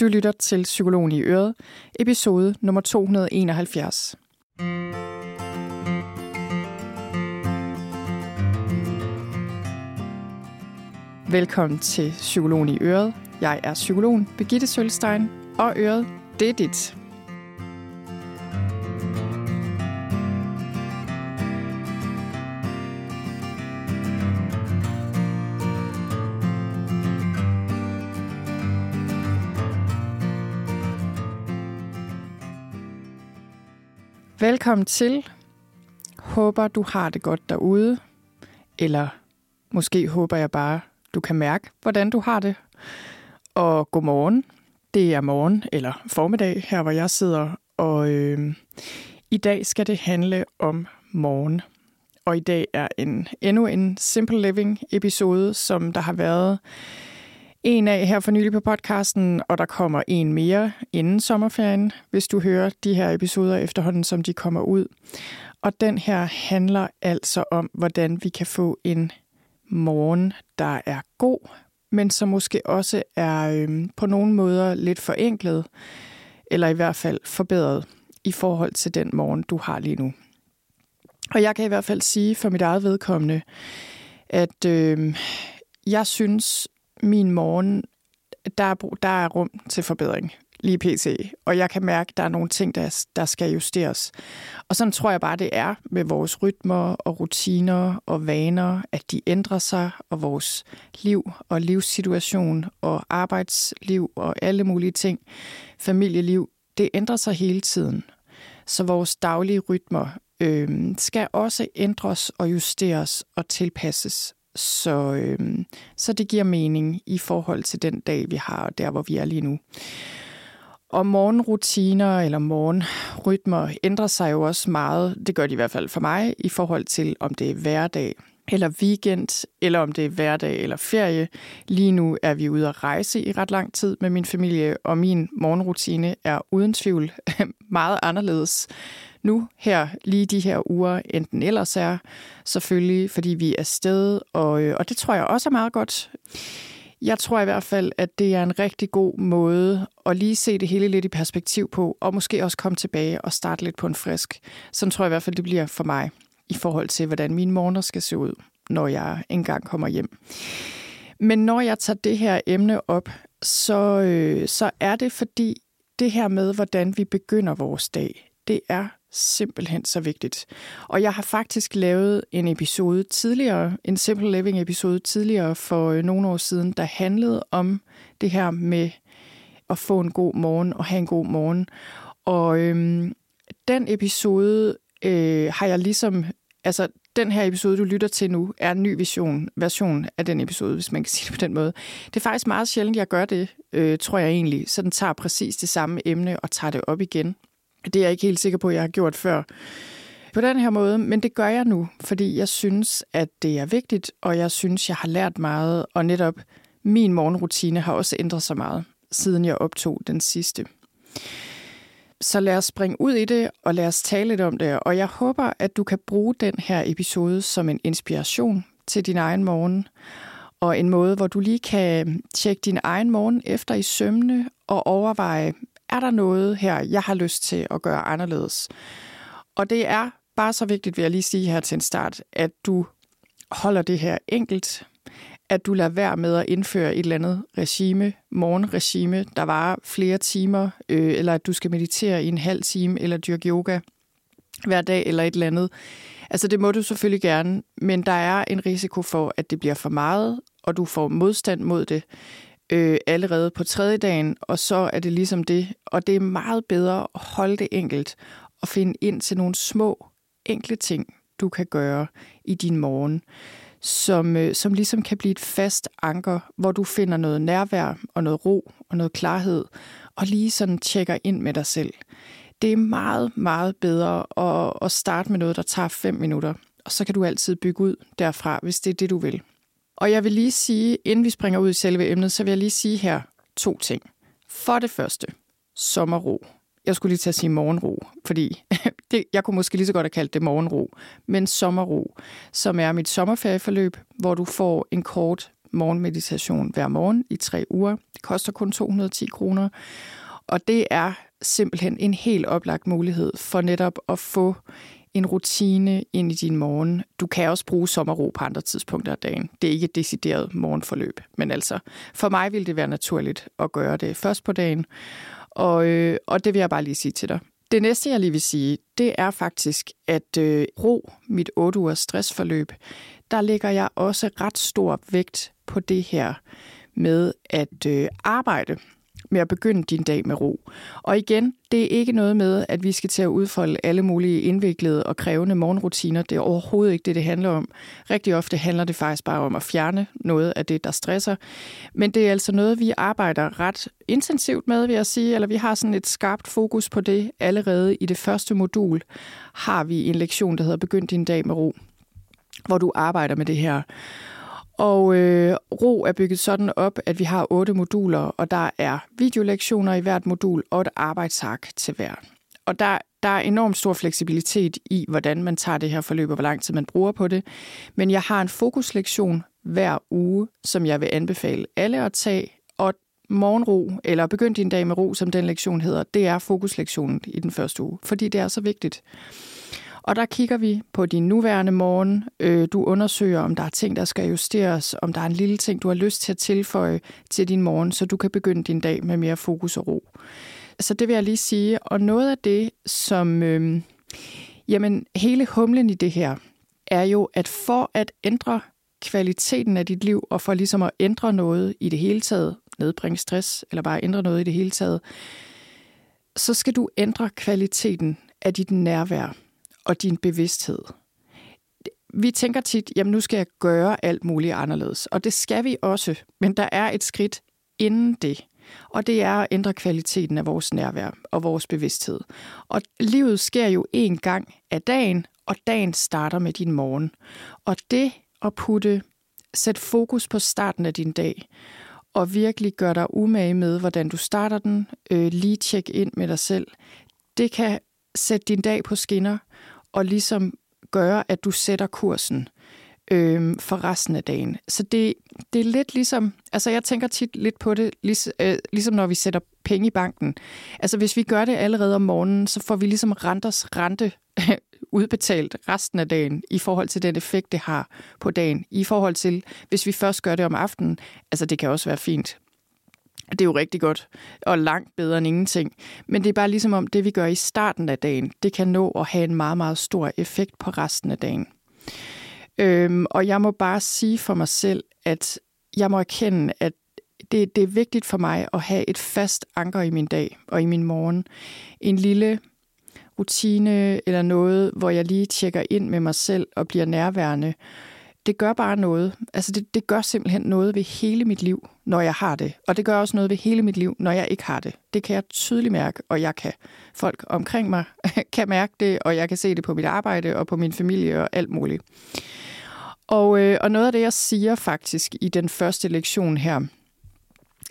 Du lytter til Psykologen i Øret, episode nummer 271. Velkommen til Psykologen i Øret. Jeg er psykologen Birgitte Sølstein, og Øret, det er dit. Velkommen til. Håber, du har det godt derude. Eller måske håber jeg bare, du kan mærke, hvordan du har det. Og godmorgen. Det er morgen eller formiddag, her hvor jeg sidder. Og øh, i dag skal det handle om morgen. Og i dag er en endnu en Simple Living episode, som der har været en af her for nylig på podcasten, og der kommer en mere inden sommerferien, hvis du hører de her episoder efterhånden, som de kommer ud. Og den her handler altså om, hvordan vi kan få en morgen, der er god, men som måske også er øh, på nogle måder lidt forenklet, eller i hvert fald forbedret i forhold til den morgen, du har lige nu. Og jeg kan i hvert fald sige for mit eget vedkommende, at øh, jeg synes, min morgen, der er, der er rum til forbedring lige pt. Og jeg kan mærke, at der er nogle ting, der, der skal justeres. Og sådan tror jeg bare, det er med vores rytmer og rutiner og vaner, at de ændrer sig, og vores liv og livssituation og arbejdsliv og alle mulige ting, familieliv, det ændrer sig hele tiden. Så vores daglige rytmer øh, skal også ændres og justeres og tilpasses så, øhm, så det giver mening i forhold til den dag, vi har, og der, hvor vi er lige nu. Og morgenrutiner eller morgenrytmer ændrer sig jo også meget, det gør de i hvert fald for mig, i forhold til om det er hverdag eller weekend, eller om det er hverdag eller ferie. Lige nu er vi ude at rejse i ret lang tid med min familie, og min morgenrutine er uden tvivl meget anderledes nu her lige de her uger, end den ellers er. Selvfølgelig, fordi vi er sted, og, øh, og det tror jeg også er meget godt. Jeg tror i hvert fald, at det er en rigtig god måde at lige se det hele lidt i perspektiv på, og måske også komme tilbage og starte lidt på en frisk. Sådan tror jeg i hvert fald, det bliver for mig i forhold til, hvordan mine morgener skal se ud, når jeg engang kommer hjem. Men når jeg tager det her emne op, så, øh, så er det fordi det her med, hvordan vi begynder vores dag, det er simpelthen så vigtigt. Og jeg har faktisk lavet en episode tidligere, en Simple Living episode tidligere for øh, nogle år siden, der handlede om det her med at få en god morgen og have en god morgen. Og øhm, den episode øh, har jeg ligesom, altså den her episode, du lytter til nu, er en ny vision, version af den episode, hvis man kan sige det på den måde. Det er faktisk meget sjældent, jeg gør det, øh, tror jeg egentlig. Så den tager præcis det samme emne og tager det op igen. Det er jeg ikke helt sikker på, at jeg har gjort før på den her måde, men det gør jeg nu, fordi jeg synes, at det er vigtigt, og jeg synes, jeg har lært meget, og netop min morgenrutine har også ændret sig meget, siden jeg optog den sidste. Så lad os springe ud i det, og lad os tale lidt om det, og jeg håber, at du kan bruge den her episode som en inspiration til din egen morgen, og en måde, hvor du lige kan tjekke din egen morgen efter i sømne og overveje, er der noget her, jeg har lyst til at gøre anderledes? Og det er bare så vigtigt, vil jeg lige sige her til en start, at du holder det her enkelt, at du lader være med at indføre et eller andet regime, morgenregime, der varer flere timer, øh, eller at du skal meditere i en halv time, eller dyrke yoga hver dag, eller et eller andet. Altså det må du selvfølgelig gerne, men der er en risiko for, at det bliver for meget, og du får modstand mod det øh, allerede på tredje dagen, og så er det ligesom det. Og det er meget bedre at holde det enkelt og finde ind til nogle små, enkle ting, du kan gøre i din morgen, som, øh, som ligesom kan blive et fast anker, hvor du finder noget nærvær og noget ro og noget klarhed, og lige sådan tjekker ind med dig selv. Det er meget, meget bedre at, at starte med noget, der tager fem minutter, og så kan du altid bygge ud derfra, hvis det er det, du vil. Og jeg vil lige sige, inden vi springer ud i selve emnet, så vil jeg lige sige her to ting. For det første, sommerro. Jeg skulle lige til at sige morgenro, fordi det, jeg kunne måske lige så godt have kaldt det morgenro. Men sommerro, som er mit sommerferieforløb, hvor du får en kort morgenmeditation hver morgen i tre uger. Det koster kun 210 kroner. Og det er simpelthen en helt oplagt mulighed for netop at få en rutine ind i din morgen. Du kan også bruge sommerro på andre tidspunkter af dagen. Det er ikke et decideret morgenforløb, men altså for mig vil det være naturligt at gøre det først på dagen. Og, øh, og det vil jeg bare lige sige til dig. Det næste, jeg lige vil sige, det er faktisk, at øh, ro mit 8 ugers stressforløb, der lægger jeg også ret stor vægt på det her med at øh, arbejde med at begynde din dag med ro. Og igen, det er ikke noget med, at vi skal til at udfolde alle mulige indviklede og krævende morgenrutiner. Det er overhovedet ikke det, det handler om. Rigtig ofte handler det faktisk bare om at fjerne noget af det, der stresser. Men det er altså noget, vi arbejder ret intensivt med, vil jeg sige, eller vi har sådan et skarpt fokus på det allerede i det første modul. Har vi en lektion, der hedder Begynd din dag med ro, hvor du arbejder med det her. Og øh, ro er bygget sådan op, at vi har otte moduler, og der er videolektioner i hvert modul og et arbejdsark til hver. Og der, der er enormt stor fleksibilitet i, hvordan man tager det her forløb, og hvor lang tid man bruger på det. Men jeg har en fokuslektion hver uge, som jeg vil anbefale alle at tage. Og morgenro, eller begynd din dag med ro, som den lektion hedder, det er fokuslektionen i den første uge, fordi det er så vigtigt. Og der kigger vi på din nuværende morgen. Øh, du undersøger, om der er ting, der skal justeres, om der er en lille ting, du har lyst til at tilføje til din morgen, så du kan begynde din dag med mere fokus og ro. Så det vil jeg lige sige. Og noget af det, som... Øh, jamen, hele humlen i det her, er jo, at for at ændre kvaliteten af dit liv, og for ligesom at ændre noget i det hele taget, nedbringe stress, eller bare ændre noget i det hele taget, så skal du ændre kvaliteten af dit nærvær og din bevidsthed. Vi tænker tit, jamen nu skal jeg gøre alt muligt anderledes, og det skal vi også, men der er et skridt inden det, og det er at ændre kvaliteten af vores nærvær og vores bevidsthed. Og livet sker jo en gang af dagen, og dagen starter med din morgen. Og det at putte, sæt fokus på starten af din dag, og virkelig gøre dig umage med, hvordan du starter den, øh, lige tjek ind med dig selv, det kan sætte din dag på skinner, og ligesom gøre, at du sætter kursen øh, for resten af dagen. Så det, det er lidt ligesom, altså jeg tænker tit lidt på det, lig, øh, ligesom når vi sætter penge i banken. Altså hvis vi gør det allerede om morgenen, så får vi ligesom renters rente udbetalt resten af dagen i forhold til den effekt, det har på dagen. I forhold til, hvis vi først gør det om aftenen, altså det kan også være fint det er jo rigtig godt, og langt bedre end ingenting. Men det er bare ligesom om, det vi gør i starten af dagen, det kan nå at have en meget, meget stor effekt på resten af dagen. Øhm, og jeg må bare sige for mig selv, at jeg må erkende, at det, det er vigtigt for mig at have et fast anker i min dag og i min morgen. En lille rutine eller noget, hvor jeg lige tjekker ind med mig selv og bliver nærværende det gør bare noget. Altså det, det gør simpelthen noget ved hele mit liv, når jeg har det. Og det gør også noget ved hele mit liv, når jeg ikke har det. Det kan jeg tydeligt mærke, og jeg kan folk omkring mig kan mærke det, og jeg kan se det på mit arbejde og på min familie og alt muligt. Og, øh, og noget af det, jeg siger faktisk i den første lektion her,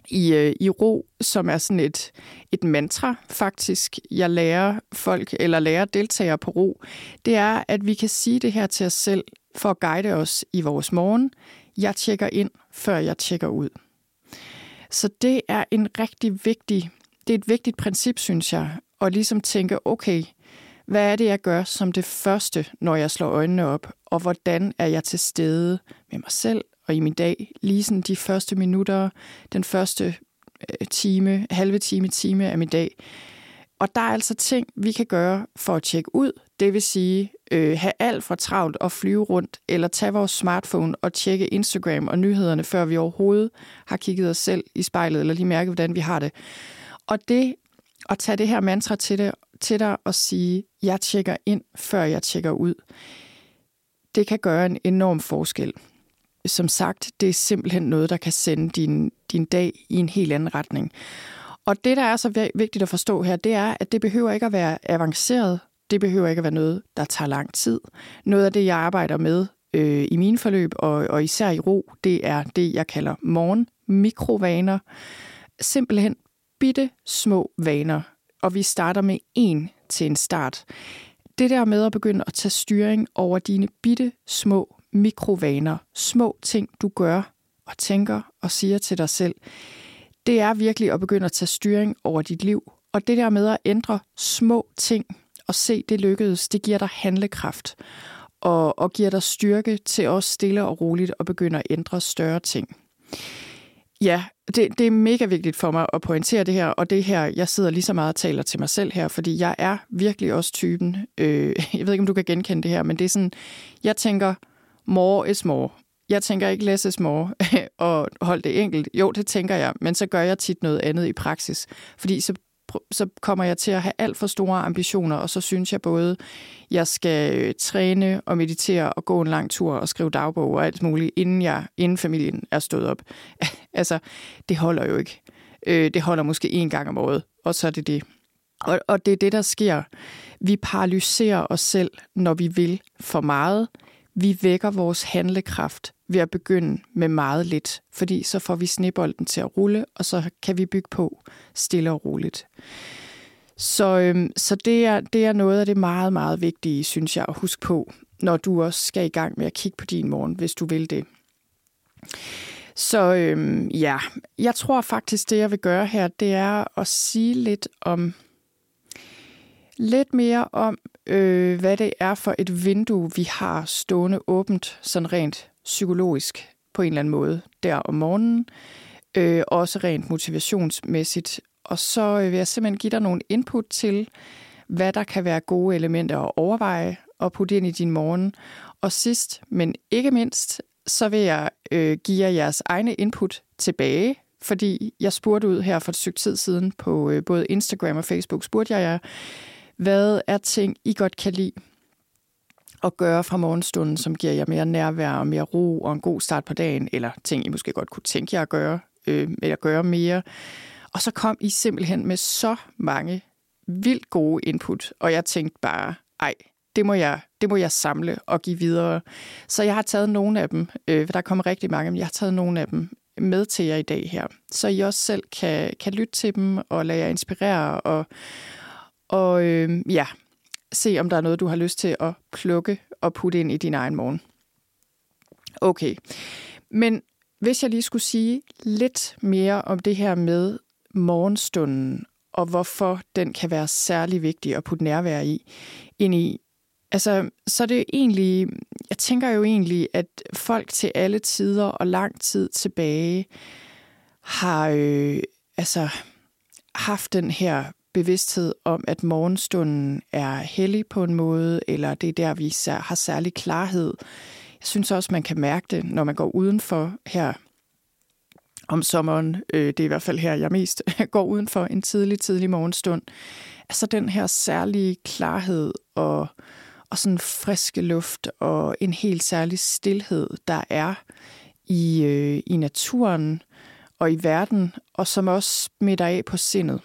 i, øh, i ro, som er sådan et, et mantra faktisk, jeg lærer folk, eller lærer deltagere på ro, det er, at vi kan sige det her til os selv for at guide os i vores morgen. Jeg tjekker ind, før jeg tjekker ud. Så det er en rigtig vigtig, det er et vigtigt princip, synes jeg, at ligesom tænke, okay, hvad er det, jeg gør som det første, når jeg slår øjnene op, og hvordan er jeg til stede med mig selv og i min dag, lige sådan de første minutter, den første øh, time, halve time, time af min dag. Og der er altså ting, vi kan gøre for at tjekke ud. Det vil sige, øh, have alt for travlt og flyve rundt, eller tage vores smartphone og tjekke Instagram og nyhederne, før vi overhovedet har kigget os selv i spejlet, eller lige mærket, hvordan vi har det. Og det at tage det her mantra til, det, til dig og sige, jeg tjekker ind, før jeg tjekker ud, det kan gøre en enorm forskel. Som sagt, det er simpelthen noget, der kan sende din, din dag i en helt anden retning. Og det, der er så vigtigt at forstå her, det er, at det behøver ikke at være avanceret. Det behøver ikke at være noget, der tager lang tid. Noget af det, jeg arbejder med øh, i mine forløb, og, og især i ro, det er det, jeg kalder morgen mikrovaner. Simpelthen bitte små vaner, og vi starter med en til en start. Det der med at begynde at tage styring over dine bitte små mikrovaner, små ting, du gør, og og tænker og siger til dig selv, det er virkelig at begynde at tage styring over dit liv. Og det der med at ændre små ting og se det lykkedes, det giver dig handlekraft og, og giver dig styrke til også stille og roligt at begynde at ændre større ting. Ja, det, det er mega vigtigt for mig at pointere det her, og det her, jeg sidder lige så meget og taler til mig selv her, fordi jeg er virkelig også typen, øh, jeg ved ikke, om du kan genkende det her, men det er sådan, jeg tænker, more is more. Jeg tænker ikke less is more, og hold det enkelt. Jo, det tænker jeg, men så gør jeg tit noget andet i praksis, fordi så så kommer jeg til at have alt for store ambitioner, og så synes jeg både, jeg skal øh, træne og meditere og gå en lang tur og skrive dagbog og alt muligt, inden, jeg, inden familien er stået op. altså, det holder jo ikke. Øh, det holder måske en gang om året, og så er det det. Og, og det er det, der sker. Vi paralyserer os selv, når vi vil for meget. Vi vækker vores handlekraft ved at begynde med meget lidt, fordi så får vi snebolden til at rulle, og så kan vi bygge på stille og roligt. Så, øhm, så det, er, det er noget af det meget, meget vigtige, synes jeg, at huske på, når du også skal i gang med at kigge på din morgen, hvis du vil det. Så øhm, ja, jeg tror faktisk, det jeg vil gøre her, det er at sige lidt om lidt mere om, øh, hvad det er for et vindue, vi har stående åbent, sådan rent psykologisk på en eller anden måde der om morgenen, øh, også rent motivationsmæssigt. Og så øh, vil jeg simpelthen give dig nogle input til, hvad der kan være gode elementer at overveje og putte ind i din morgen. Og sidst, men ikke mindst, så vil jeg øh, give jer jeres egne input tilbage, fordi jeg spurgte ud her for et stykke tid siden på øh, både Instagram og Facebook, spurgte jeg jer, hvad er ting, I godt kan lide at gøre fra morgenstunden, som giver jer mere nærvær og mere ro og en god start på dagen, eller ting, I måske godt kunne tænke jer at gøre, øh, eller gøre mere. Og så kom I simpelthen med så mange vildt gode input, og jeg tænkte bare, ej, det må jeg, det må jeg samle og give videre. Så jeg har taget nogle af dem, øh, der kommer rigtig mange, men jeg har taget nogle af dem med til jer i dag her, så I også selv kan, kan lytte til dem og lade jer inspirere og, og øh, ja, se om der er noget, du har lyst til at plukke og putte ind i din egen morgen. Okay, men hvis jeg lige skulle sige lidt mere om det her med morgenstunden, og hvorfor den kan være særlig vigtig at putte nærvær i, ind i, altså, så det er egentlig, jeg tænker jo egentlig, at folk til alle tider og lang tid tilbage har øh, altså haft den her bevidsthed om, at morgenstunden er hellig på en måde, eller det er der, vi har særlig klarhed. Jeg synes også, man kan mærke det, når man går udenfor her om sommeren. Øh, det er i hvert fald her, jeg mest går udenfor en tidlig, tidlig morgenstund. Altså den her særlige klarhed og, og sådan friske luft og en helt særlig stillhed, der er i, øh, i naturen og i verden, og som også smitter af på sindet.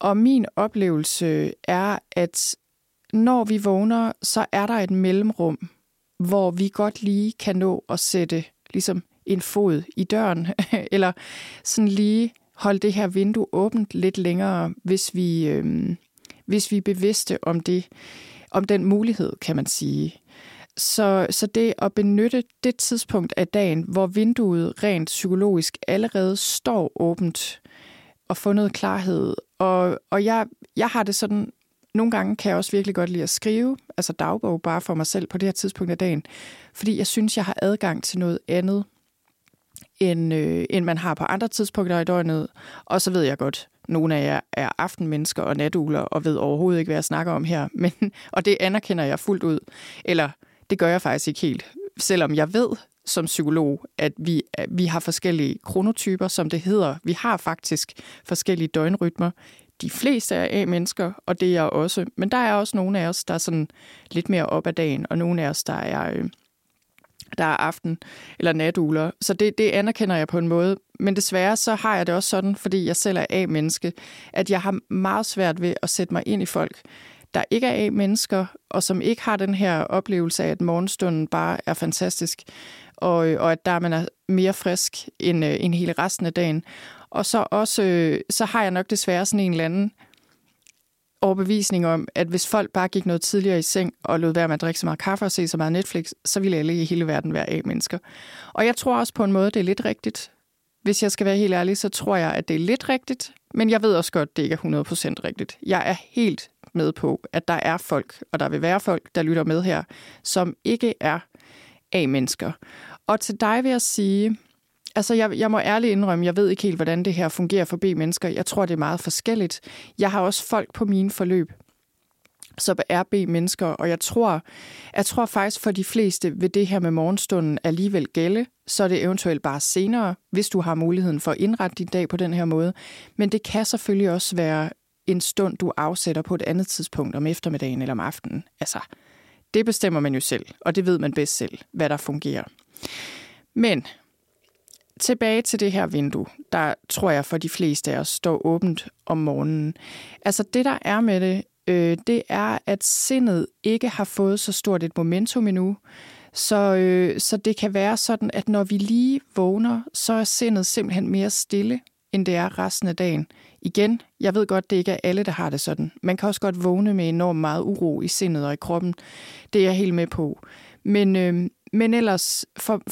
Og min oplevelse er, at når vi vågner, så er der et mellemrum, hvor vi godt lige kan nå at sætte ligesom en fod i døren, eller sådan lige holde det her vindue åbent lidt længere, hvis vi, øh, hvis vi er bevidste om det, om den mulighed, kan man sige. Så, så det at benytte det tidspunkt af dagen, hvor vinduet rent psykologisk allerede står åbent, og få noget klarhed. Og, og jeg, jeg har det sådan, nogle gange kan jeg også virkelig godt lide at skrive, altså dagbog bare for mig selv på det her tidspunkt af dagen, fordi jeg synes, jeg har adgang til noget andet, end, øh, end man har på andre tidspunkter i døgnet. Og så ved jeg godt, nogle af jer er aftenmennesker og natugler og ved overhovedet ikke, hvad jeg snakker om her. Men, og det anerkender jeg fuldt ud. Eller det gør jeg faktisk ikke helt. Selvom jeg ved, som psykolog, at vi, vi har forskellige kronotyper, som det hedder. Vi har faktisk forskellige døgnrytmer. De fleste er A-mennesker, og det er jeg også. Men der er også nogle af os, der er sådan lidt mere op ad dagen, og nogle af os, der er, øh, der er aften- eller natugler. Så det, det anerkender jeg på en måde. Men desværre så har jeg det også sådan, fordi jeg selv er A-menneske, at jeg har meget svært ved at sætte mig ind i folk, der ikke er A-mennesker, og som ikke har den her oplevelse af, at morgenstunden bare er fantastisk og, øh, og at der man er mere frisk end, øh, end hele resten af dagen. Og så også, øh, så har jeg nok desværre sådan en eller anden overbevisning om, at hvis folk bare gik noget tidligere i seng og lod være med at drikke så meget kaffe og se så meget Netflix, så ville alle i hele verden være A-mennesker. Og jeg tror også på en måde, det er lidt rigtigt. Hvis jeg skal være helt ærlig, så tror jeg, at det er lidt rigtigt, men jeg ved også godt, at det ikke er 100% rigtigt. Jeg er helt med på, at der er folk, og der vil være folk, der lytter med her, som ikke er A-mennesker. Og til dig vil jeg sige, altså jeg, jeg må ærligt indrømme, jeg ved ikke helt, hvordan det her fungerer for B-mennesker. Jeg tror, det er meget forskelligt. Jeg har også folk på mine forløb, som er B-mennesker, og jeg tror, jeg tror faktisk for de fleste vil det her med morgenstunden alligevel gælde, så er det eventuelt bare senere, hvis du har muligheden for at indrette din dag på den her måde. Men det kan selvfølgelig også være en stund, du afsætter på et andet tidspunkt om eftermiddagen eller om aftenen. Altså, det bestemmer man jo selv, og det ved man bedst selv, hvad der fungerer. Men tilbage til det her vindue, der tror jeg for de fleste af os står åbent om morgenen. Altså det, der er med det, øh, det er, at sindet ikke har fået så stort et momentum endnu. Så, øh, så det kan være sådan, at når vi lige vågner, så er sindet simpelthen mere stille, end det er resten af dagen. Igen, jeg ved godt, det ikke er alle, der har det sådan. Man kan også godt vågne med enormt meget uro i sindet og i kroppen. Det er jeg helt med på. Men, øh, men ellers, for,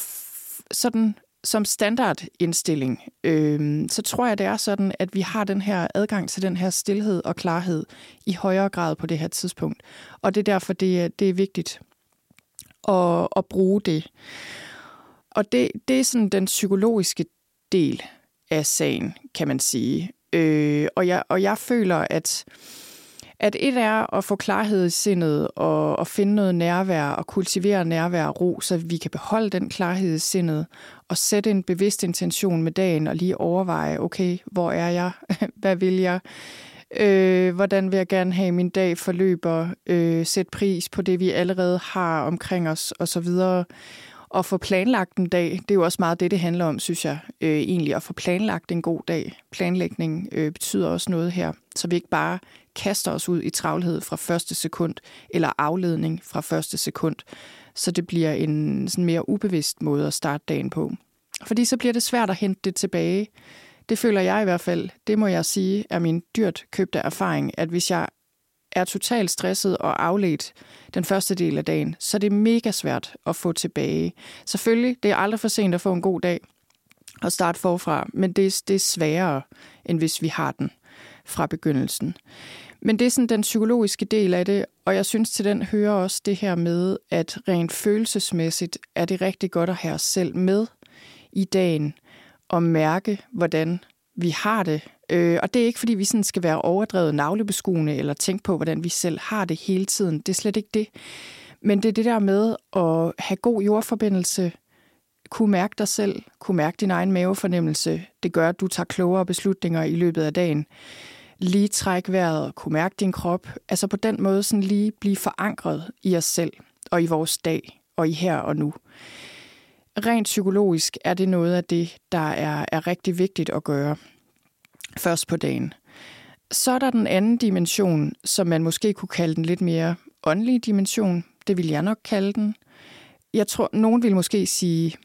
sådan som standardindstilling, øh, så tror jeg, det er sådan, at vi har den her adgang til den her stillhed og klarhed i højere grad på det her tidspunkt. Og det er derfor, det er, det er vigtigt at, at bruge det. Og det, det er sådan den psykologiske del af sagen, kan man sige. Øh, og, jeg, og jeg føler, at at et er at få klarhed i sindet og, og finde noget nærvær og kultivere nærvær og ro, så vi kan beholde den klarhed i sindet og sætte en bevidst intention med dagen og lige overveje, okay, hvor er jeg? Hvad vil jeg? Øh, hvordan vil jeg gerne have min dag forløber? Øh, sætte pris på det, vi allerede har omkring os osv at få planlagt en dag, det er jo også meget det, det handler om, synes jeg, øh, egentlig, at få planlagt en god dag. Planlægning øh, betyder også noget her, så vi ikke bare kaster os ud i travlhed fra første sekund, eller afledning fra første sekund, så det bliver en sådan mere ubevidst måde at starte dagen på. Fordi så bliver det svært at hente det tilbage. Det føler jeg i hvert fald, det må jeg sige, er min dyrt købte erfaring, at hvis jeg er totalt stresset og afledt den første del af dagen, så det er mega svært at få tilbage. Selvfølgelig, det er aldrig for sent at få en god dag og starte forfra, men det er, det er sværere, end hvis vi har den fra begyndelsen. Men det er sådan den psykologiske del af det, og jeg synes til den hører også det her med, at rent følelsesmæssigt er det rigtig godt at have os selv med i dagen og mærke, hvordan vi har det. Øh, og det er ikke, fordi vi sådan skal være overdrevet navlebeskuende eller tænke på, hvordan vi selv har det hele tiden. Det er slet ikke det. Men det er det der med at have god jordforbindelse, kunne mærke dig selv, kunne mærke din egen mavefornemmelse. Det gør, at du tager klogere beslutninger i løbet af dagen. Lige træk vejret, kunne mærke din krop. Altså på den måde sådan lige blive forankret i os selv og i vores dag og i her og nu. Rent psykologisk er det noget af det, der er, er rigtig vigtigt at gøre først på dagen. Så er der den anden dimension, som man måske kunne kalde den lidt mere åndelige dimension. Det vil jeg nok kalde den. Jeg tror, nogen vil måske sige,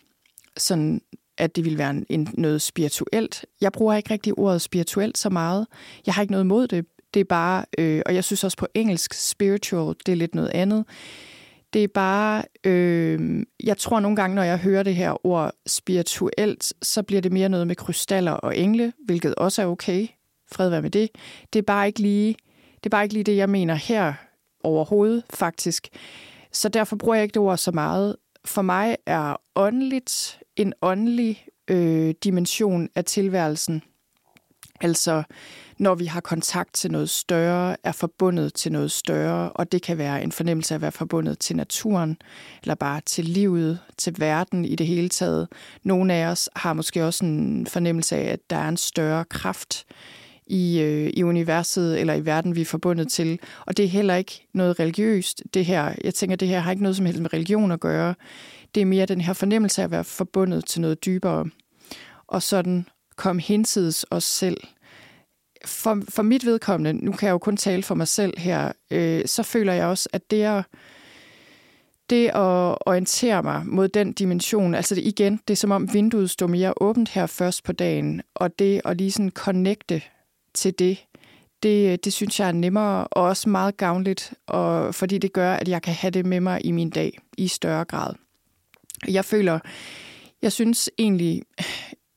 sådan, at det vil være en, en, noget spirituelt. Jeg bruger ikke rigtig ordet spirituelt så meget. Jeg har ikke noget imod det. Det er bare, øh, og jeg synes også på engelsk, spiritual, det er lidt noget andet. Det er bare, øh, jeg tror nogle gange, når jeg hører det her ord spirituelt, så bliver det mere noget med krystaller og engle, hvilket også er okay. Fred være med det. Det er bare ikke lige det, er bare ikke lige det jeg mener her overhovedet, faktisk. Så derfor bruger jeg ikke det ord så meget. For mig er åndeligt en åndelig øh, dimension af tilværelsen. Altså når vi har kontakt til noget større, er forbundet til noget større, og det kan være en fornemmelse af at være forbundet til naturen, eller bare til livet, til verden i det hele taget. Nogle af os har måske også en fornemmelse af, at der er en større kraft i, øh, i universet eller i verden, vi er forbundet til. Og det er heller ikke noget religiøst, det her. Jeg tænker, det her har ikke noget som helst med religion at gøre. Det er mere den her fornemmelse af at være forbundet til noget dybere. Og sådan komme hinsides os selv for, for mit vedkommende, nu kan jeg jo kun tale for mig selv her, øh, så føler jeg også, at det er det at orientere mig mod den dimension, altså det, igen, det er som om vinduet står mere åbent her først på dagen, og det at lige sådan connecte til det, det, det synes jeg er nemmere og også meget gavnligt, og fordi det gør, at jeg kan have det med mig i min dag i større grad. Jeg føler, jeg synes egentlig,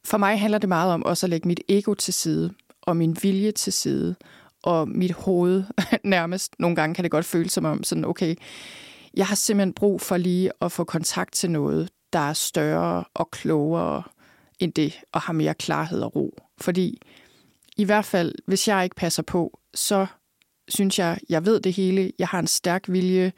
for mig handler det meget om også at lægge mit ego til side, og min vilje til side, og mit hoved nærmest. Nogle gange kan det godt føles som om, sådan, okay, jeg har simpelthen brug for lige at få kontakt til noget, der er større og klogere end det, og har mere klarhed og ro. Fordi i hvert fald, hvis jeg ikke passer på, så synes jeg, jeg ved det hele, jeg har en stærk vilje,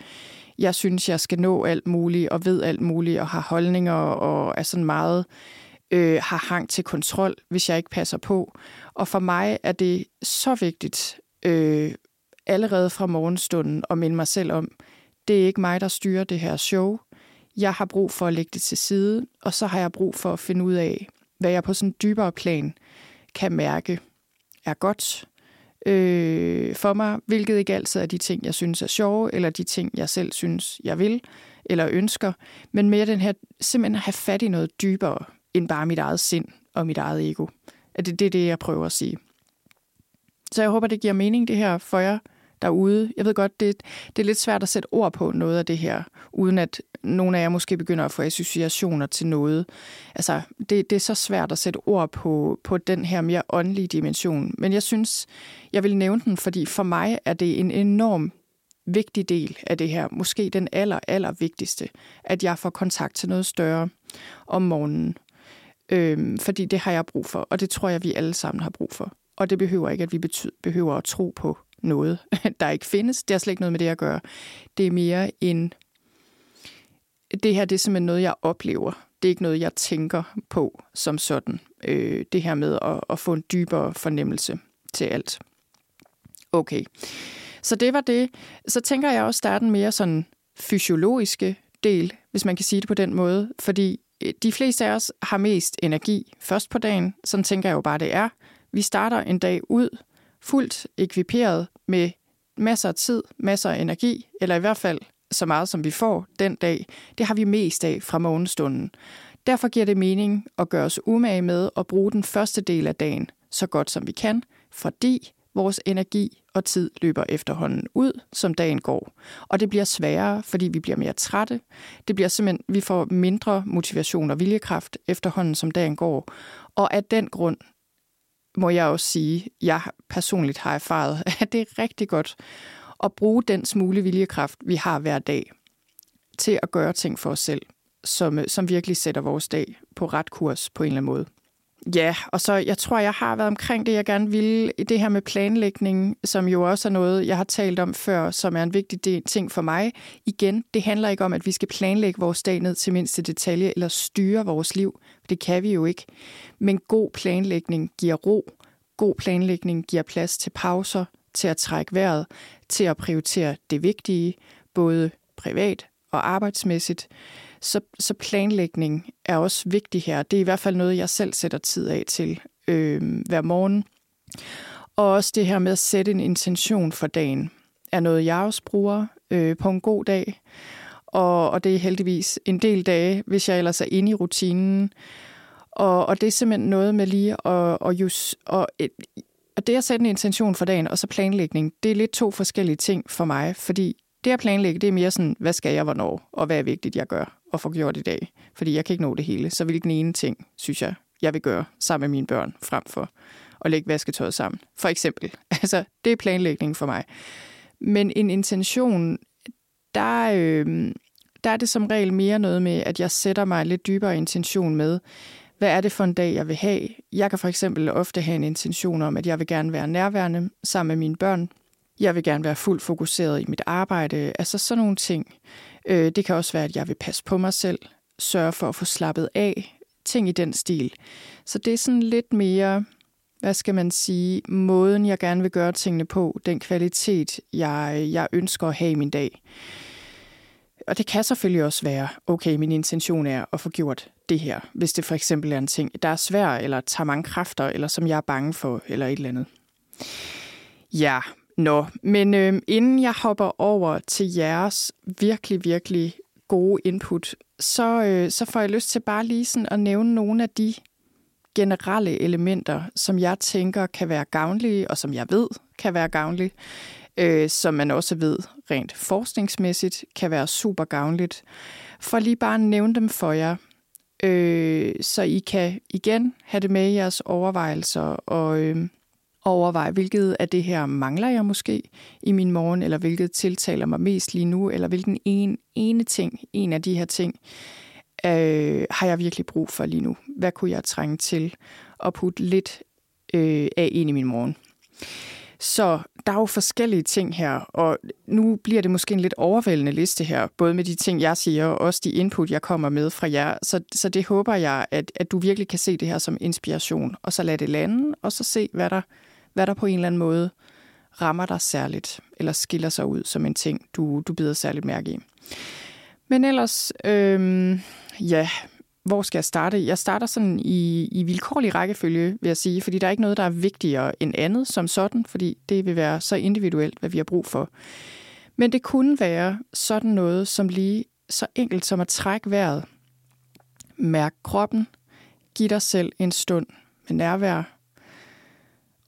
jeg synes, jeg skal nå alt muligt, og ved alt muligt, og har holdninger, og er sådan meget, øh, Øh, har hang til kontrol, hvis jeg ikke passer på. Og for mig er det så vigtigt, øh, allerede fra morgenstunden, at minde mig selv om, det er ikke mig, der styrer det her show. Jeg har brug for at lægge det til side, og så har jeg brug for at finde ud af, hvad jeg på sådan en dybere plan kan mærke er godt øh, for mig, hvilket ikke altid er de ting, jeg synes er sjove, eller de ting, jeg selv synes, jeg vil eller ønsker, men mere den her, simpelthen at have fat i noget dybere, end bare mit eget sind og mit eget ego. At det, det er det, jeg prøver at sige. Så jeg håber, det giver mening, det her for jer derude. Jeg ved godt, det, det er lidt svært at sætte ord på noget af det her, uden at nogle af jer måske begynder at få associationer til noget. Altså, det, det er så svært at sætte ord på, på den her mere åndelige dimension. Men jeg synes, jeg vil nævne den, fordi for mig er det en enorm vigtig del af det her. Måske den aller, aller vigtigste, at jeg får kontakt til noget større om morgenen. Øhm, fordi det har jeg brug for, og det tror jeg, vi alle sammen har brug for. Og det behøver ikke, at vi behøver at tro på noget, der ikke findes. Det har slet ikke noget med det at gøre. Det er mere en... Det her det er simpelthen noget, jeg oplever. Det er ikke noget, jeg tænker på som sådan. Øh, det her med at, at få en dybere fornemmelse til alt. Okay. Så det var det. Så tænker jeg også, der er den mere sådan fysiologiske del, hvis man kan sige det på den måde. Fordi Øh, de fleste af os har mest energi først på dagen. Sådan tænker jeg jo bare, det er. Vi starter en dag ud fuldt ekviperet med masser af tid, masser af energi, eller i hvert fald så meget, som vi får den dag, det har vi mest af fra morgenstunden. Derfor giver det mening at gøre os umage med at bruge den første del af dagen så godt som vi kan, fordi vores energi og tid løber efterhånden ud, som dagen går. Og det bliver sværere, fordi vi bliver mere trætte. Det bliver simpelthen, vi får mindre motivation og viljekraft efterhånden, som dagen går. Og af den grund, må jeg også sige, jeg personligt har erfaret, at det er rigtig godt at bruge den smule viljekraft, vi har hver dag, til at gøre ting for os selv, som, øh, som virkelig sætter vores dag på ret kurs på en eller anden måde. Ja, og så jeg tror, jeg har været omkring det, jeg gerne ville. Det her med planlægning, som jo også er noget, jeg har talt om før, som er en vigtig ting for mig. Igen, det handler ikke om, at vi skal planlægge vores dag ned til mindste detalje eller styre vores liv. Det kan vi jo ikke. Men god planlægning giver ro. God planlægning giver plads til pauser, til at trække vejret, til at prioritere det vigtige, både privat og arbejdsmæssigt. Så, så planlægning er også vigtig her. Det er i hvert fald noget, jeg selv sætter tid af til øh, hver morgen. Og også det her med at sætte en intention for dagen, er noget, jeg også bruger øh, på en god dag. Og, og det er heldigvis en del dage, hvis jeg ellers er inde i rutinen. Og, og det er simpelthen noget med lige at, at just, og øh, og det at sætte en intention for dagen og så planlægning, det er lidt to forskellige ting for mig, fordi det at planlægge, det er mere sådan, hvad skal jeg hvornår, og hvad er vigtigt, jeg gør at få gjort i dag. Fordi jeg kan ikke nå det hele. Så hvilken ene ting, synes jeg, jeg vil gøre sammen med mine børn, frem for at lægge vasketøjet sammen. For eksempel. Altså, det er planlægning for mig. Men en intention, der, øh, der er det som regel mere noget med, at jeg sætter mig lidt dybere intention med, hvad er det for en dag, jeg vil have? Jeg kan for eksempel ofte have en intention om, at jeg vil gerne være nærværende sammen med mine børn. Jeg vil gerne være fuldt fokuseret i mit arbejde. Altså sådan nogle ting. Øh, det kan også være, at jeg vil passe på mig selv, sørge for at få slappet af, ting i den stil. Så det er sådan lidt mere, hvad skal man sige, måden jeg gerne vil gøre tingene på, den kvalitet, jeg, jeg ønsker at have i min dag. Og det kan selvfølgelig også være, okay, min intention er at få gjort det her, hvis det for eksempel er en ting, der er svær, eller tager mange kræfter, eller som jeg er bange for, eller et eller andet. Ja, Nå, men øh, inden jeg hopper over til jeres virkelig, virkelig gode input, så, øh, så får jeg lyst til bare lige sådan at nævne nogle af de generelle elementer, som jeg tænker kan være gavnlige, og som jeg ved kan være gavnlige, øh, som man også ved rent forskningsmæssigt kan være super gavnligt. For lige bare at nævne dem for jer, øh, så I kan igen have det med i jeres overvejelser og øh, overveje, hvilket af det her mangler jeg måske i min morgen, eller hvilket tiltaler mig mest lige nu, eller hvilken en, ene ting, en af de her ting, øh, har jeg virkelig brug for lige nu? Hvad kunne jeg trænge til at putte lidt øh, af ind i min morgen? Så der er jo forskellige ting her, og nu bliver det måske en lidt overvældende liste her, både med de ting, jeg siger, og også de input, jeg kommer med fra jer. Så, så det håber jeg, at, at du virkelig kan se det her som inspiration, og så lad det lande, og så se, hvad der, hvad der på en eller anden måde rammer dig særligt, eller skiller sig ud som en ting, du, du bider særligt mærke i. Men ellers, øhm, ja, hvor skal jeg starte? Jeg starter sådan i, i vilkårlig rækkefølge, vil jeg sige, fordi der er ikke noget, der er vigtigere end andet som sådan, fordi det vil være så individuelt, hvad vi har brug for. Men det kunne være sådan noget, som lige så enkelt som at trække vejret. Mærk kroppen. Giv dig selv en stund med nærvær.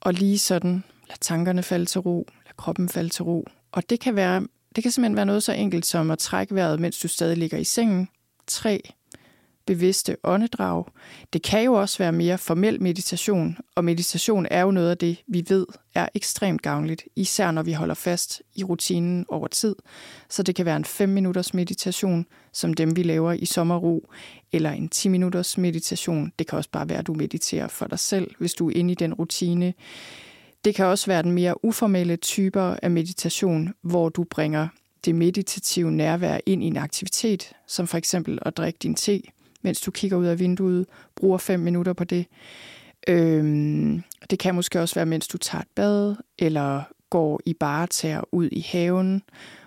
Og lige sådan, lad tankerne falde til ro, lad kroppen falde til ro. Og det kan, være, det kan simpelthen være noget så enkelt som at trække vejret, mens du stadig ligger i sengen. 3, bevidste åndedrag. Det kan jo også være mere formel meditation, og meditation er jo noget af det, vi ved er ekstremt gavnligt, især når vi holder fast i rutinen over tid. Så det kan være en 5 minutters meditation, som dem vi laver i sommerro, eller en 10 minutters meditation. Det kan også bare være, at du mediterer for dig selv, hvis du er inde i den rutine. Det kan også være den mere uformelle typer af meditation, hvor du bringer det meditative nærvær ind i en aktivitet, som for eksempel at drikke din te, mens du kigger ud af vinduet, bruger fem minutter på det. Øhm, det kan måske også være, mens du tager et bad, eller går i baretager ud i haven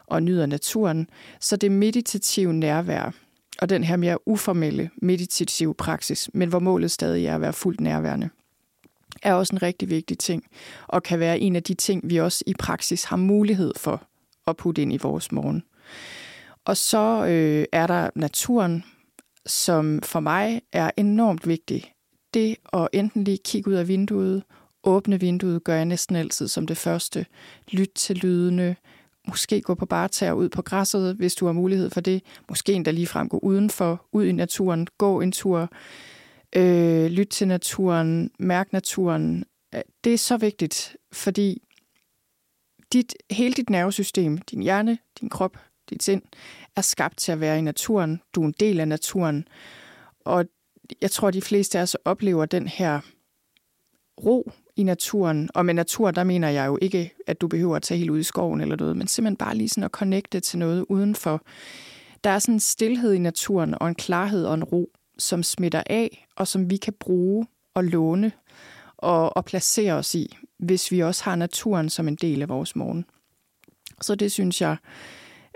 og nyder naturen. Så det meditative nærvær, og den her mere uformelle meditative praksis, men hvor målet stadig er at være fuldt nærværende, er også en rigtig vigtig ting, og kan være en af de ting, vi også i praksis har mulighed for at putte ind i vores morgen. Og så øh, er der naturen, som for mig er enormt vigtig. Det at enten lige kigge ud af vinduet, åbne vinduet, gør jeg næsten altid som det første. Lyt til lydene, måske gå på barter ud på græsset, hvis du har mulighed for det. Måske endda ligefrem gå udenfor, ud i naturen, gå en tur, øh, lyt til naturen, mærk naturen. Det er så vigtigt, fordi dit, hele dit nervesystem, din hjerne, din krop, dit sind, er skabt til at være i naturen. Du er en del af naturen. Og jeg tror, de fleste af os oplever den her ro i naturen. Og med natur, der mener jeg jo ikke, at du behøver at tage helt ud i skoven eller noget, men simpelthen bare lige sådan at connecte til noget udenfor. Der er sådan en stillhed i naturen og en klarhed og en ro, som smitter af, og som vi kan bruge og låne og, og placere os i, hvis vi også har naturen som en del af vores morgen. Så det synes jeg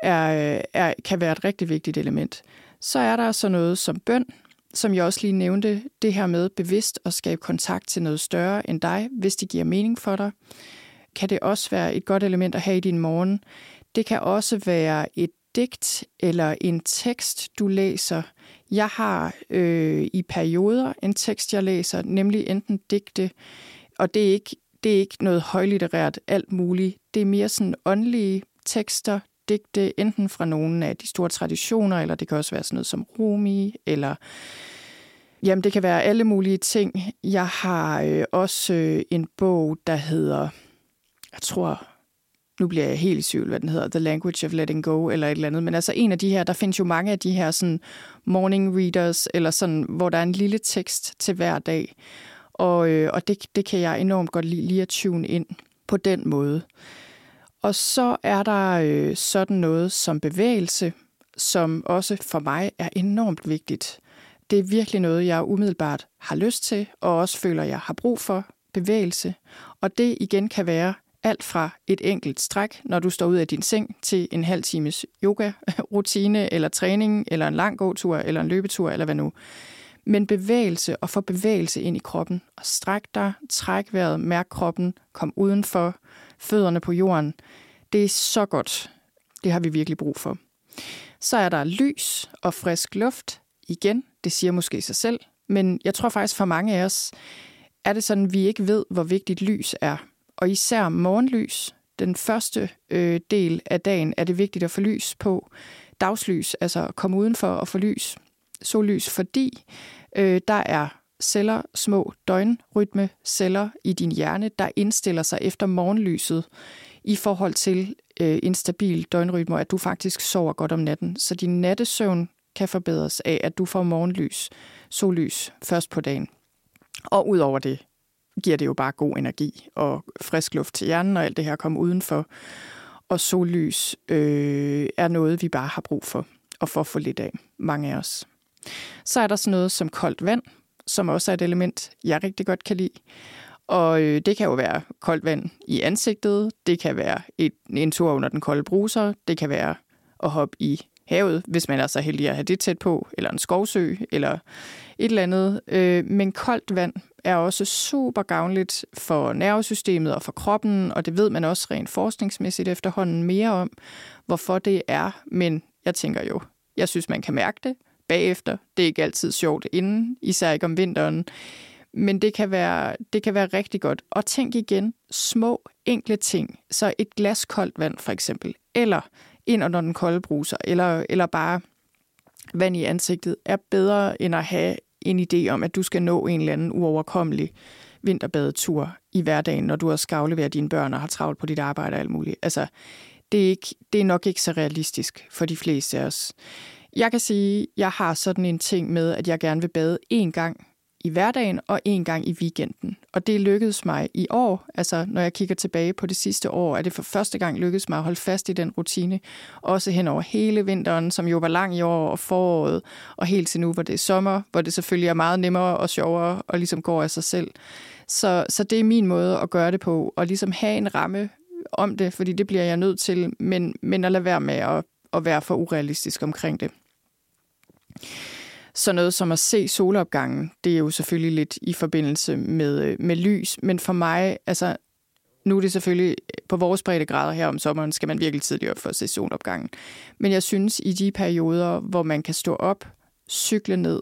er, øh, er, kan være et rigtig vigtigt element. Så er der så noget som bøn, som jeg også lige nævnte, det her med bevidst at skabe kontakt til noget større end dig, hvis det giver mening for dig. Kan det også være et godt element at have i din morgen. Det kan også være et digt eller en tekst, du læser. Jeg har øh, i perioder en tekst, jeg læser, nemlig enten digte, og det er ikke, det er ikke noget højlitterært alt muligt. Det er mere sådan åndelige tekster, digte, enten fra nogle af de store traditioner, eller det kan også være sådan noget som Rumi, eller jamen det kan være alle mulige ting. Jeg har øh, også øh, en bog, der hedder, jeg tror, nu bliver jeg helt i tvivl, hvad den hedder, The Language of Letting Go, eller et eller andet, men altså en af de her, der findes jo mange af de her sådan morning readers, eller sådan, hvor der er en lille tekst til hver dag, og, øh, og det, det kan jeg enormt godt lide, lige at tune ind på den måde. Og så er der øh, sådan noget som bevægelse, som også for mig er enormt vigtigt. Det er virkelig noget, jeg umiddelbart har lyst til, og også føler, jeg har brug for bevægelse. Og det igen kan være alt fra et enkelt stræk, når du står ud af din seng, til en halv times yoga-rutine, eller træning, eller en lang gåtur, eller en løbetur, eller hvad nu. Men bevægelse og få bevægelse ind i kroppen. Og stræk dig, træk vejret, mærk kroppen, kom udenfor, fødderne på jorden. Det er så godt. Det har vi virkelig brug for. Så er der lys og frisk luft. Igen, det siger måske sig selv. Men jeg tror faktisk for mange af os, er det sådan, at vi ikke ved, hvor vigtigt lys er. Og især morgenlys, den første øh, del af dagen, er det vigtigt at få lys på. Dagslys, altså at komme udenfor og få lys, sollys, fordi øh, der er celler, små døgnrytme celler i din hjerne, der indstiller sig efter morgenlyset i forhold til øh, en stabil døgnrytme, at du faktisk sover godt om natten. Så din nattesøvn kan forbedres af, at du får morgenlys, sollys først på dagen. Og udover det giver det jo bare god energi og frisk luft til hjernen, og alt det her kommer udenfor. Og sollys øh, er noget, vi bare har brug for, og for at få lidt af, mange af os. Så er der sådan noget som koldt vand, som også er et element, jeg rigtig godt kan lide. Og øh, det kan jo være koldt vand i ansigtet, det kan være et, en tur under den kolde bruser, det kan være at hoppe i havet, hvis man er så heldig at have det tæt på, eller en skovsø, eller et eller andet. Øh, men koldt vand er også super gavnligt for nervesystemet og for kroppen, og det ved man også rent forskningsmæssigt efterhånden mere om, hvorfor det er. Men jeg tænker jo, jeg synes, man kan mærke det bagefter. Det er ikke altid sjovt inden, især ikke om vinteren. Men det kan være, det kan være rigtig godt. Og tænk igen, små, enkle ting. Så et glas koldt vand for eksempel, eller ind under den kolde bruser, eller, eller bare vand i ansigtet, er bedre end at have en idé om, at du skal nå en eller anden uoverkommelig vinterbadetur i hverdagen, når du har skavleveret dine børn og har travlt på dit arbejde og alt muligt. Altså, det er, ikke, det er nok ikke så realistisk for de fleste af os. Jeg kan sige, at jeg har sådan en ting med, at jeg gerne vil bade én gang i hverdagen og en gang i weekenden. Og det lykkedes mig i år. Altså, når jeg kigger tilbage på det sidste år, er det for første gang lykkedes mig at holde fast i den rutine. Også hen over hele vinteren, som jo var lang i år og foråret, og helt til nu, hvor det er sommer, hvor det selvfølgelig er meget nemmere og sjovere og ligesom går af sig selv. Så, så det er min måde at gøre det på, og ligesom have en ramme om det, fordi det bliver jeg nødt til, men, men at lade være med at, at være for urealistisk omkring det. Så noget som at se solopgangen, det er jo selvfølgelig lidt i forbindelse med, øh, med lys, men for mig, altså nu er det selvfølgelig øh, på vores breddegrader her om sommeren, skal man virkelig tidligt op for at se solopgangen. Men jeg synes, i de perioder, hvor man kan stå op, cykle ned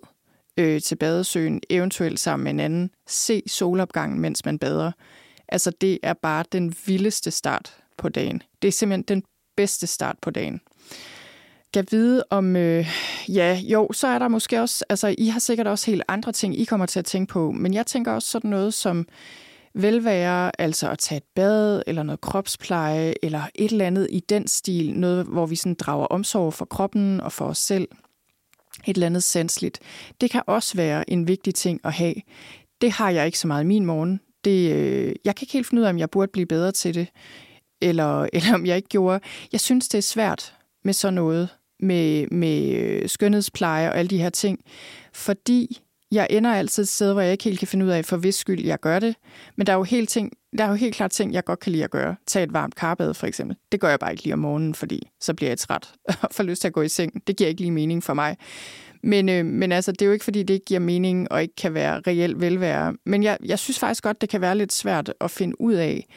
øh, til badesøen, eventuelt sammen med en anden, se solopgangen, mens man bader, altså det er bare den vildeste start på dagen. Det er simpelthen den bedste start på dagen kan vide om, øh, ja, jo, så er der måske også, altså I har sikkert også helt andre ting, I kommer til at tænke på, men jeg tænker også sådan noget som velvære, altså at tage et bad, eller noget kropspleje, eller et eller andet i den stil, noget, hvor vi sådan drager omsorg for kroppen og for os selv, et eller andet sansligt. Det kan også være en vigtig ting at have. Det har jeg ikke så meget i min morgen. Det, øh, jeg kan ikke helt finde ud af, om jeg burde blive bedre til det, eller, eller om jeg ikke gjorde. Jeg synes, det er svært med sådan noget med, med øh, skønhedspleje og alle de her ting, fordi jeg ender altid et sted, hvor jeg ikke helt kan finde ud af, for hvis skyld jeg gør det. Men der er jo helt, ting, der er jo helt klart ting, jeg godt kan lide at gøre. Tag et varmt karbad for eksempel. Det gør jeg bare ikke lige om morgenen, fordi så bliver jeg træt og får lyst til at gå i seng. Det giver ikke lige mening for mig. Men, øh, men altså, det er jo ikke, fordi det ikke giver mening og ikke kan være reelt velvære. Men jeg, jeg synes faktisk godt, det kan være lidt svært at finde ud af,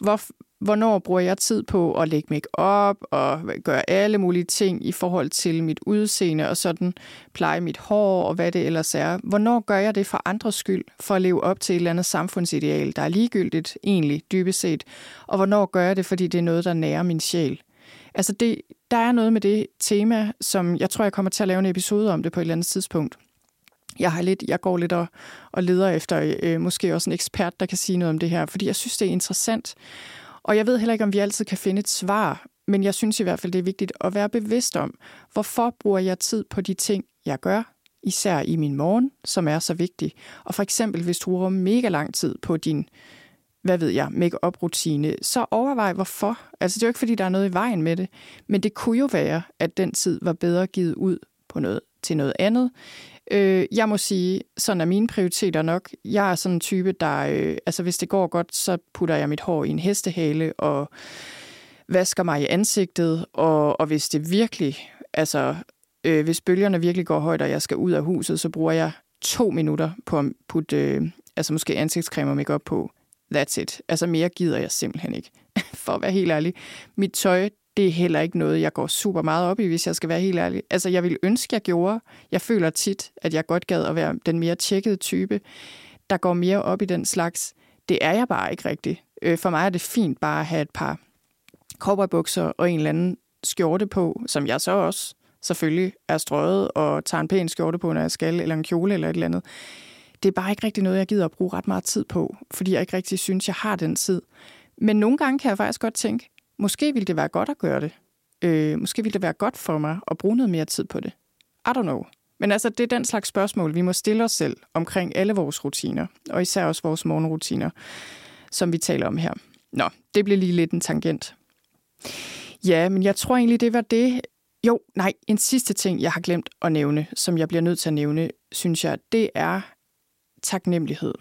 hvor, hvornår bruger jeg tid på at lægge mig op og gøre alle mulige ting i forhold til mit udseende og sådan pleje mit hår og hvad det ellers er. Hvornår gør jeg det for andres skyld, for at leve op til et eller andet samfundsideal, der er ligegyldigt egentlig dybest set, og hvornår gør jeg det, fordi det er noget, der nærer min sjæl. Altså det, der er noget med det tema, som jeg tror, jeg kommer til at lave en episode om det på et eller andet tidspunkt. Jeg, har lidt, jeg går lidt og, og leder efter øh, måske også en ekspert, der kan sige noget om det her, fordi jeg synes, det er interessant. Og jeg ved heller ikke, om vi altid kan finde et svar, men jeg synes i hvert fald, det er vigtigt at være bevidst om, hvorfor bruger jeg tid på de ting, jeg gør, især i min morgen, som er så vigtig. Og for eksempel, hvis du bruger mega lang tid på din hvad ved jeg, make-up-rutine, så overvej hvorfor. Altså det er jo ikke, fordi der er noget i vejen med det, men det kunne jo være, at den tid var bedre givet ud på noget, til noget andet. Øh, jeg må sige, sådan er mine prioriteter nok. Jeg er sådan en type, der, øh, altså hvis det går godt, så putter jeg mit hår i en hestehale og vasker mig i ansigtet, og, og hvis det virkelig, altså øh, hvis bølgerne virkelig går højt, og jeg skal ud af huset, så bruger jeg to minutter på at putte, øh, altså måske ansigtscreme og makeup på. That's it. Altså mere gider jeg simpelthen ikke, for at være helt ærlig. Mit tøj, det er heller ikke noget, jeg går super meget op i, hvis jeg skal være helt ærlig. Altså, jeg vil ønske, jeg gjorde. Jeg føler tit, at jeg godt gad at være den mere tjekkede type, der går mere op i den slags. Det er jeg bare ikke rigtigt. Øh, for mig er det fint bare at have et par cowboybukser og en eller anden skjorte på, som jeg så også selvfølgelig er strøget og tager en pæn skjorte på, når jeg skal, eller en kjole eller et eller andet. Det er bare ikke rigtig noget, jeg gider at bruge ret meget tid på, fordi jeg ikke rigtig synes, jeg har den tid. Men nogle gange kan jeg faktisk godt tænke, måske ville det være godt at gøre det. Øh, måske ville det være godt for mig at bruge noget mere tid på det. I don't know. Men altså, det er den slags spørgsmål, vi må stille os selv omkring alle vores rutiner, og især også vores morgenrutiner, som vi taler om her. Nå, det bliver lige lidt en tangent. Ja, men jeg tror egentlig, det var det. Jo, nej, en sidste ting, jeg har glemt at nævne, som jeg bliver nødt til at nævne, synes jeg, det er taknemmelighed.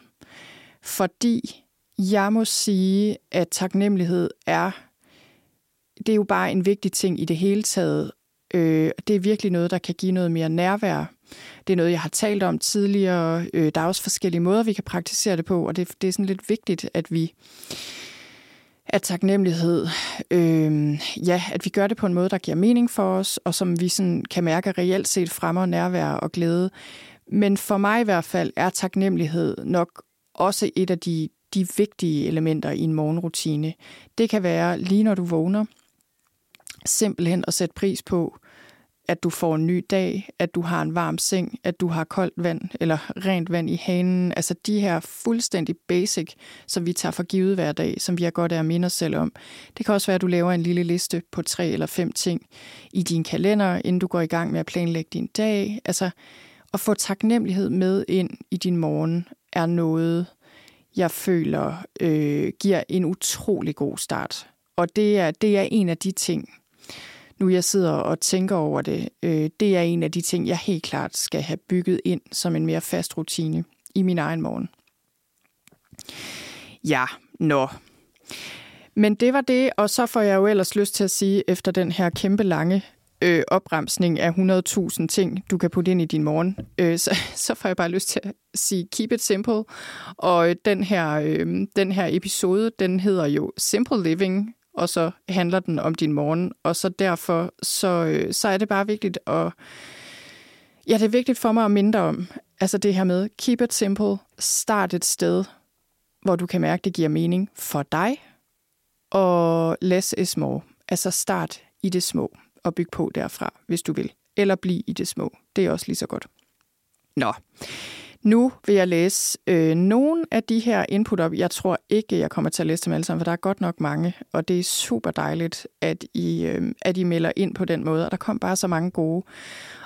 Fordi jeg må sige, at taknemmelighed er, det er jo bare en vigtig ting i det hele taget. Øh, det er virkelig noget, der kan give noget mere nærvær. Det er noget, jeg har talt om tidligere. Øh, der er også forskellige måder, vi kan praktisere det på, og det, det er sådan lidt vigtigt, at vi at taknemmelighed, øh, ja, at vi gør det på en måde, der giver mening for os, og som vi sådan kan mærke reelt set fremmer nærvær og glæde. Men for mig i hvert fald er taknemmelighed nok også et af de, de vigtige elementer i en morgenrutine. Det kan være lige når du vågner, simpelthen at sætte pris på, at du får en ny dag, at du har en varm seng, at du har koldt vand eller rent vand i hanen. Altså de her fuldstændig basic, som vi tager for givet hver dag, som vi har godt af at minde os selv om. Det kan også være, at du laver en lille liste på tre eller fem ting i din kalender, inden du går i gang med at planlægge din dag. Altså at få taknemmelighed med ind i din morgen er noget, jeg føler øh, giver en utrolig god start. Og det er, det er en af de ting, nu jeg sidder og tænker over det, øh, det er en af de ting, jeg helt klart skal have bygget ind som en mere fast rutine i min egen morgen. Ja, nå. Men det var det, og så får jeg jo ellers lyst til at sige, efter den her kæmpe lange øh, opremsning af 100.000 ting, du kan putte ind i din morgen, øh, så, så får jeg bare lyst til at sige keep it simple. Og øh, den her, øh, den her episode, den hedder jo Simple Living, og så handler den om din morgen. Og så derfor, så, øh, så er det bare vigtigt at... Ja, det er vigtigt for mig at minde om, altså det her med, keep it simple, start et sted, hvor du kan mærke, det giver mening for dig, og less is more. Altså start i det små og byg på derfra, hvis du vil. Eller bliv i det små. Det er også lige så godt. Nå, nu vil jeg læse øh, nogle af de her input op. Jeg tror ikke, jeg kommer til at læse dem alle sammen, for der er godt nok mange, og det er super dejligt, at I, øh, at I melder ind på den måde, og der kom bare så mange gode.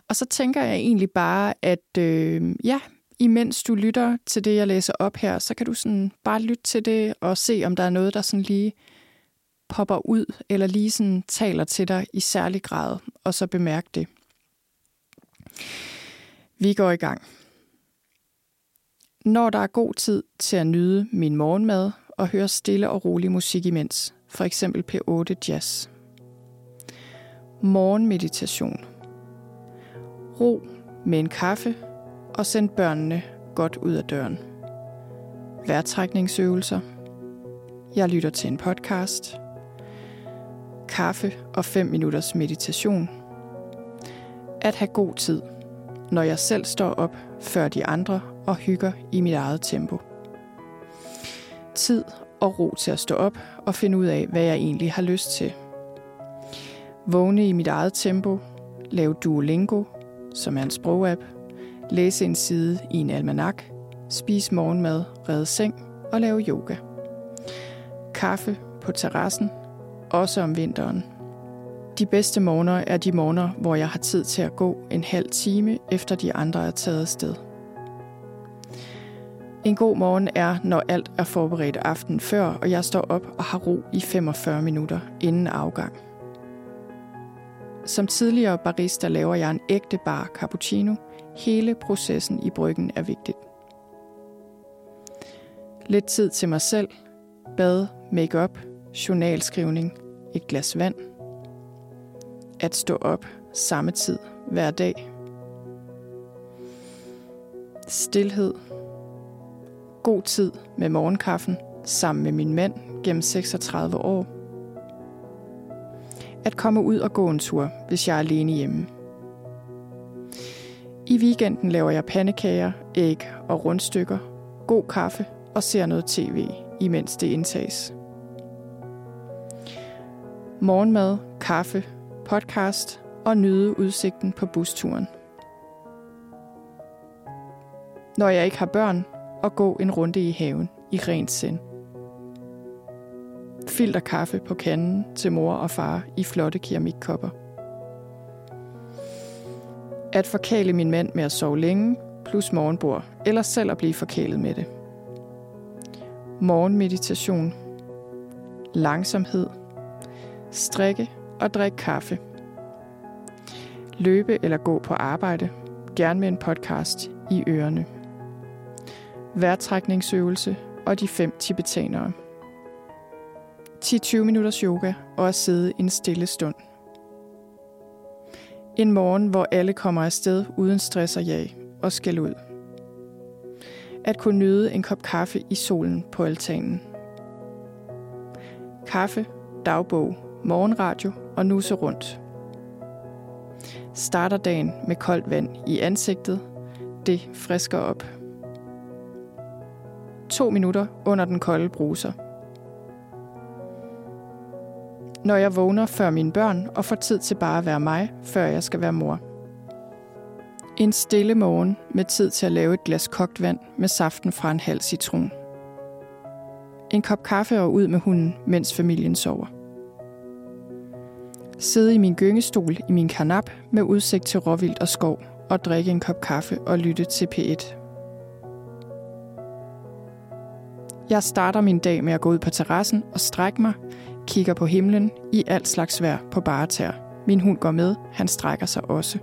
Og så tænker jeg egentlig bare, at øh, ja, imens du lytter til det, jeg læser op her, så kan du sådan bare lytte til det og se, om der er noget, der sådan lige popper ud, eller lige sådan taler til dig i særlig grad, og så bemærk det. Vi går i gang. Når der er god tid til at nyde min morgenmad og høre stille og rolig musik imens, for eksempel P8 Jazz. Morgenmeditation. Ro med en kaffe og send børnene godt ud af døren. Værtrækningsøvelser. Jeg lytter til en podcast. Kaffe og 5 minutters meditation. At have god tid, når jeg selv står op før de andre og hygger i mit eget tempo. Tid og ro til at stå op og finde ud af, hvad jeg egentlig har lyst til. Vågne i mit eget tempo, lave Duolingo, som er en sprogapp, læse en side i en almanak, spise morgenmad, redde seng og lave yoga. Kaffe på terrassen, også om vinteren. De bedste morgener er de morgener, hvor jeg har tid til at gå en halv time, efter de andre er taget afsted. En god morgen er, når alt er forberedt aften før, og jeg står op og har ro i 45 minutter inden afgang. Som tidligere barista laver jeg en ægte bar cappuccino. Hele processen i bryggen er vigtigt. Lidt tid til mig selv, bad, makeup, journalskrivning, et glas vand. At stå op samme tid hver dag. Stilhed god tid med morgenkaffen sammen med min mand gennem 36 år. At komme ud og gå en tur, hvis jeg er alene hjemme. I weekenden laver jeg pandekager, æg og rundstykker, god kaffe og ser noget tv, imens det indtages. Morgenmad, kaffe, podcast og nyde udsigten på busturen. Når jeg ikke har børn, og gå en runde i haven i rent sind. Filterkaffe på kanden til mor og far i flotte keramikkopper. At forkæle min mand med at sove længe, plus morgenbord, eller selv at blive forkælet med det. Morgenmeditation. Langsomhed. Strikke og drikke kaffe. Løbe eller gå på arbejde, gerne med en podcast i ørerne. Værtrækningsøvelse og de fem tibetanere. 10-20 minutters yoga og at sidde en stille stund. En morgen, hvor alle kommer afsted uden stress og jag og skal ud. At kunne nyde en kop kaffe i solen på altanen. Kaffe, dagbog, morgenradio og nusse rundt. Starter dagen med koldt vand i ansigtet. Det frisker op. To minutter under den kolde bruser. Når jeg vågner før mine børn og får tid til bare at være mig, før jeg skal være mor. En stille morgen med tid til at lave et glas kogt vand med saften fra en halv citron. En kop kaffe og ud med hunden, mens familien sover. Sidde i min gyngestol i min kanap med udsigt til råvildt og skov og drikke en kop kaffe og lytte til P1. Jeg starter min dag med at gå ud på terrassen og strække mig, kigger på himlen i alt slags vejr på bare tær. Min hund går med, han strækker sig også.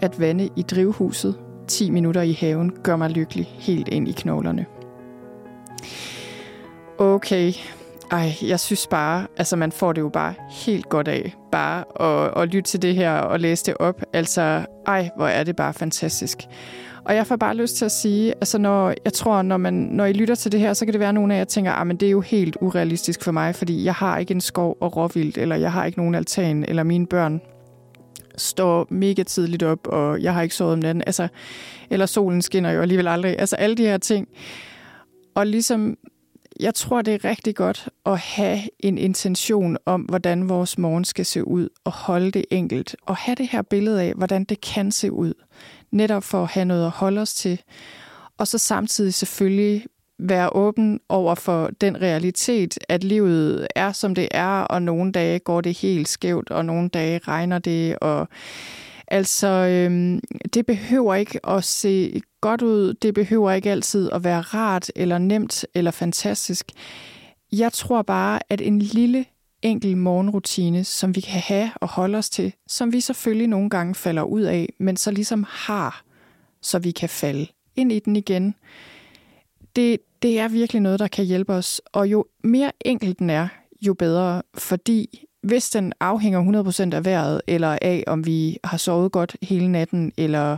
At vande i drivhuset 10 minutter i haven gør mig lykkelig helt ind i knoglerne. Okay, ej, jeg synes bare, altså man får det jo bare helt godt af, bare at, at lytte til det her og læse det op. Altså, ej, hvor er det bare fantastisk. Og jeg får bare lyst til at sige, altså når, jeg tror, når, man, når I lytter til det her, så kan det være nogle af jer, tænker, ah, men det er jo helt urealistisk for mig, fordi jeg har ikke en skov og råvildt, eller jeg har ikke nogen altan, eller mine børn står mega tidligt op, og jeg har ikke sovet om natten, altså, eller solen skinner jo alligevel aldrig, altså alle de her ting. Og ligesom, jeg tror, det er rigtig godt at have en intention om, hvordan vores morgen skal se ud, og holde det enkelt, og have det her billede af, hvordan det kan se ud netop for at have noget at holde os til. Og så samtidig selvfølgelig være åben over for den realitet, at livet er, som det er, og nogle dage går det helt skævt, og nogle dage regner det, og altså, øhm, det behøver ikke at se godt ud, det behøver ikke altid at være rart, eller nemt, eller fantastisk. Jeg tror bare, at en lille enkel morgenrutine, som vi kan have og holde os til, som vi selvfølgelig nogle gange falder ud af, men så ligesom har, så vi kan falde ind i den igen. Det, det er virkelig noget, der kan hjælpe os. Og jo mere enkel den er, jo bedre, fordi hvis den afhænger 100% af vejret, eller af, om vi har sovet godt hele natten, eller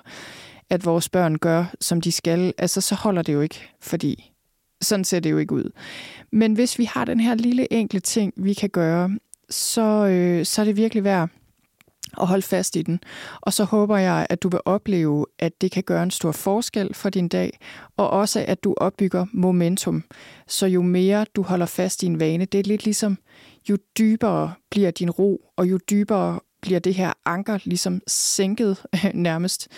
at vores børn gør, som de skal, altså så holder det jo ikke, fordi sådan ser det jo ikke ud. Men hvis vi har den her lille enkle ting, vi kan gøre, så, øh, så er det virkelig værd at holde fast i den. Og så håber jeg, at du vil opleve, at det kan gøre en stor forskel for din dag, og også at du opbygger momentum. Så jo mere du holder fast i en vane, det er lidt ligesom, jo dybere bliver din ro, og jo dybere bliver det her anker ligesom sænket nærmest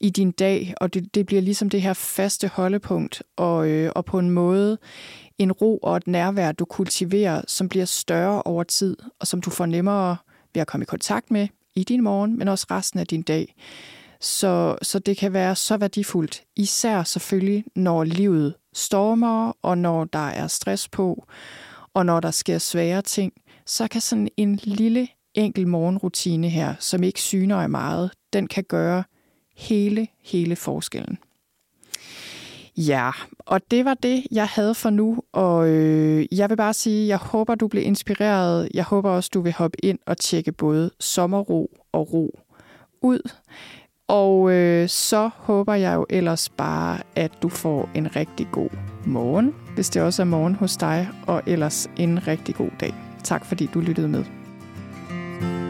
i din dag, og det, det bliver ligesom det her faste holdepunkt, og, øh, og på en måde en ro og et nærvær, du kultiverer, som bliver større over tid, og som du får nemmere ved at komme i kontakt med i din morgen, men også resten af din dag. Så, så det kan være så værdifuldt, især selvfølgelig, når livet stormer, og når der er stress på, og når der sker svære ting, så kan sådan en lille enkel morgenrutine her, som ikke syner af meget, den kan gøre hele, hele forskellen. Ja, og det var det, jeg havde for nu, og øh, jeg vil bare sige, jeg håber, du blev inspireret. Jeg håber også, du vil hoppe ind og tjekke både sommerro og ro ud. Og øh, så håber jeg jo ellers bare, at du får en rigtig god morgen, hvis det også er morgen hos dig, og ellers en rigtig god dag. Tak fordi du lyttede med. thank you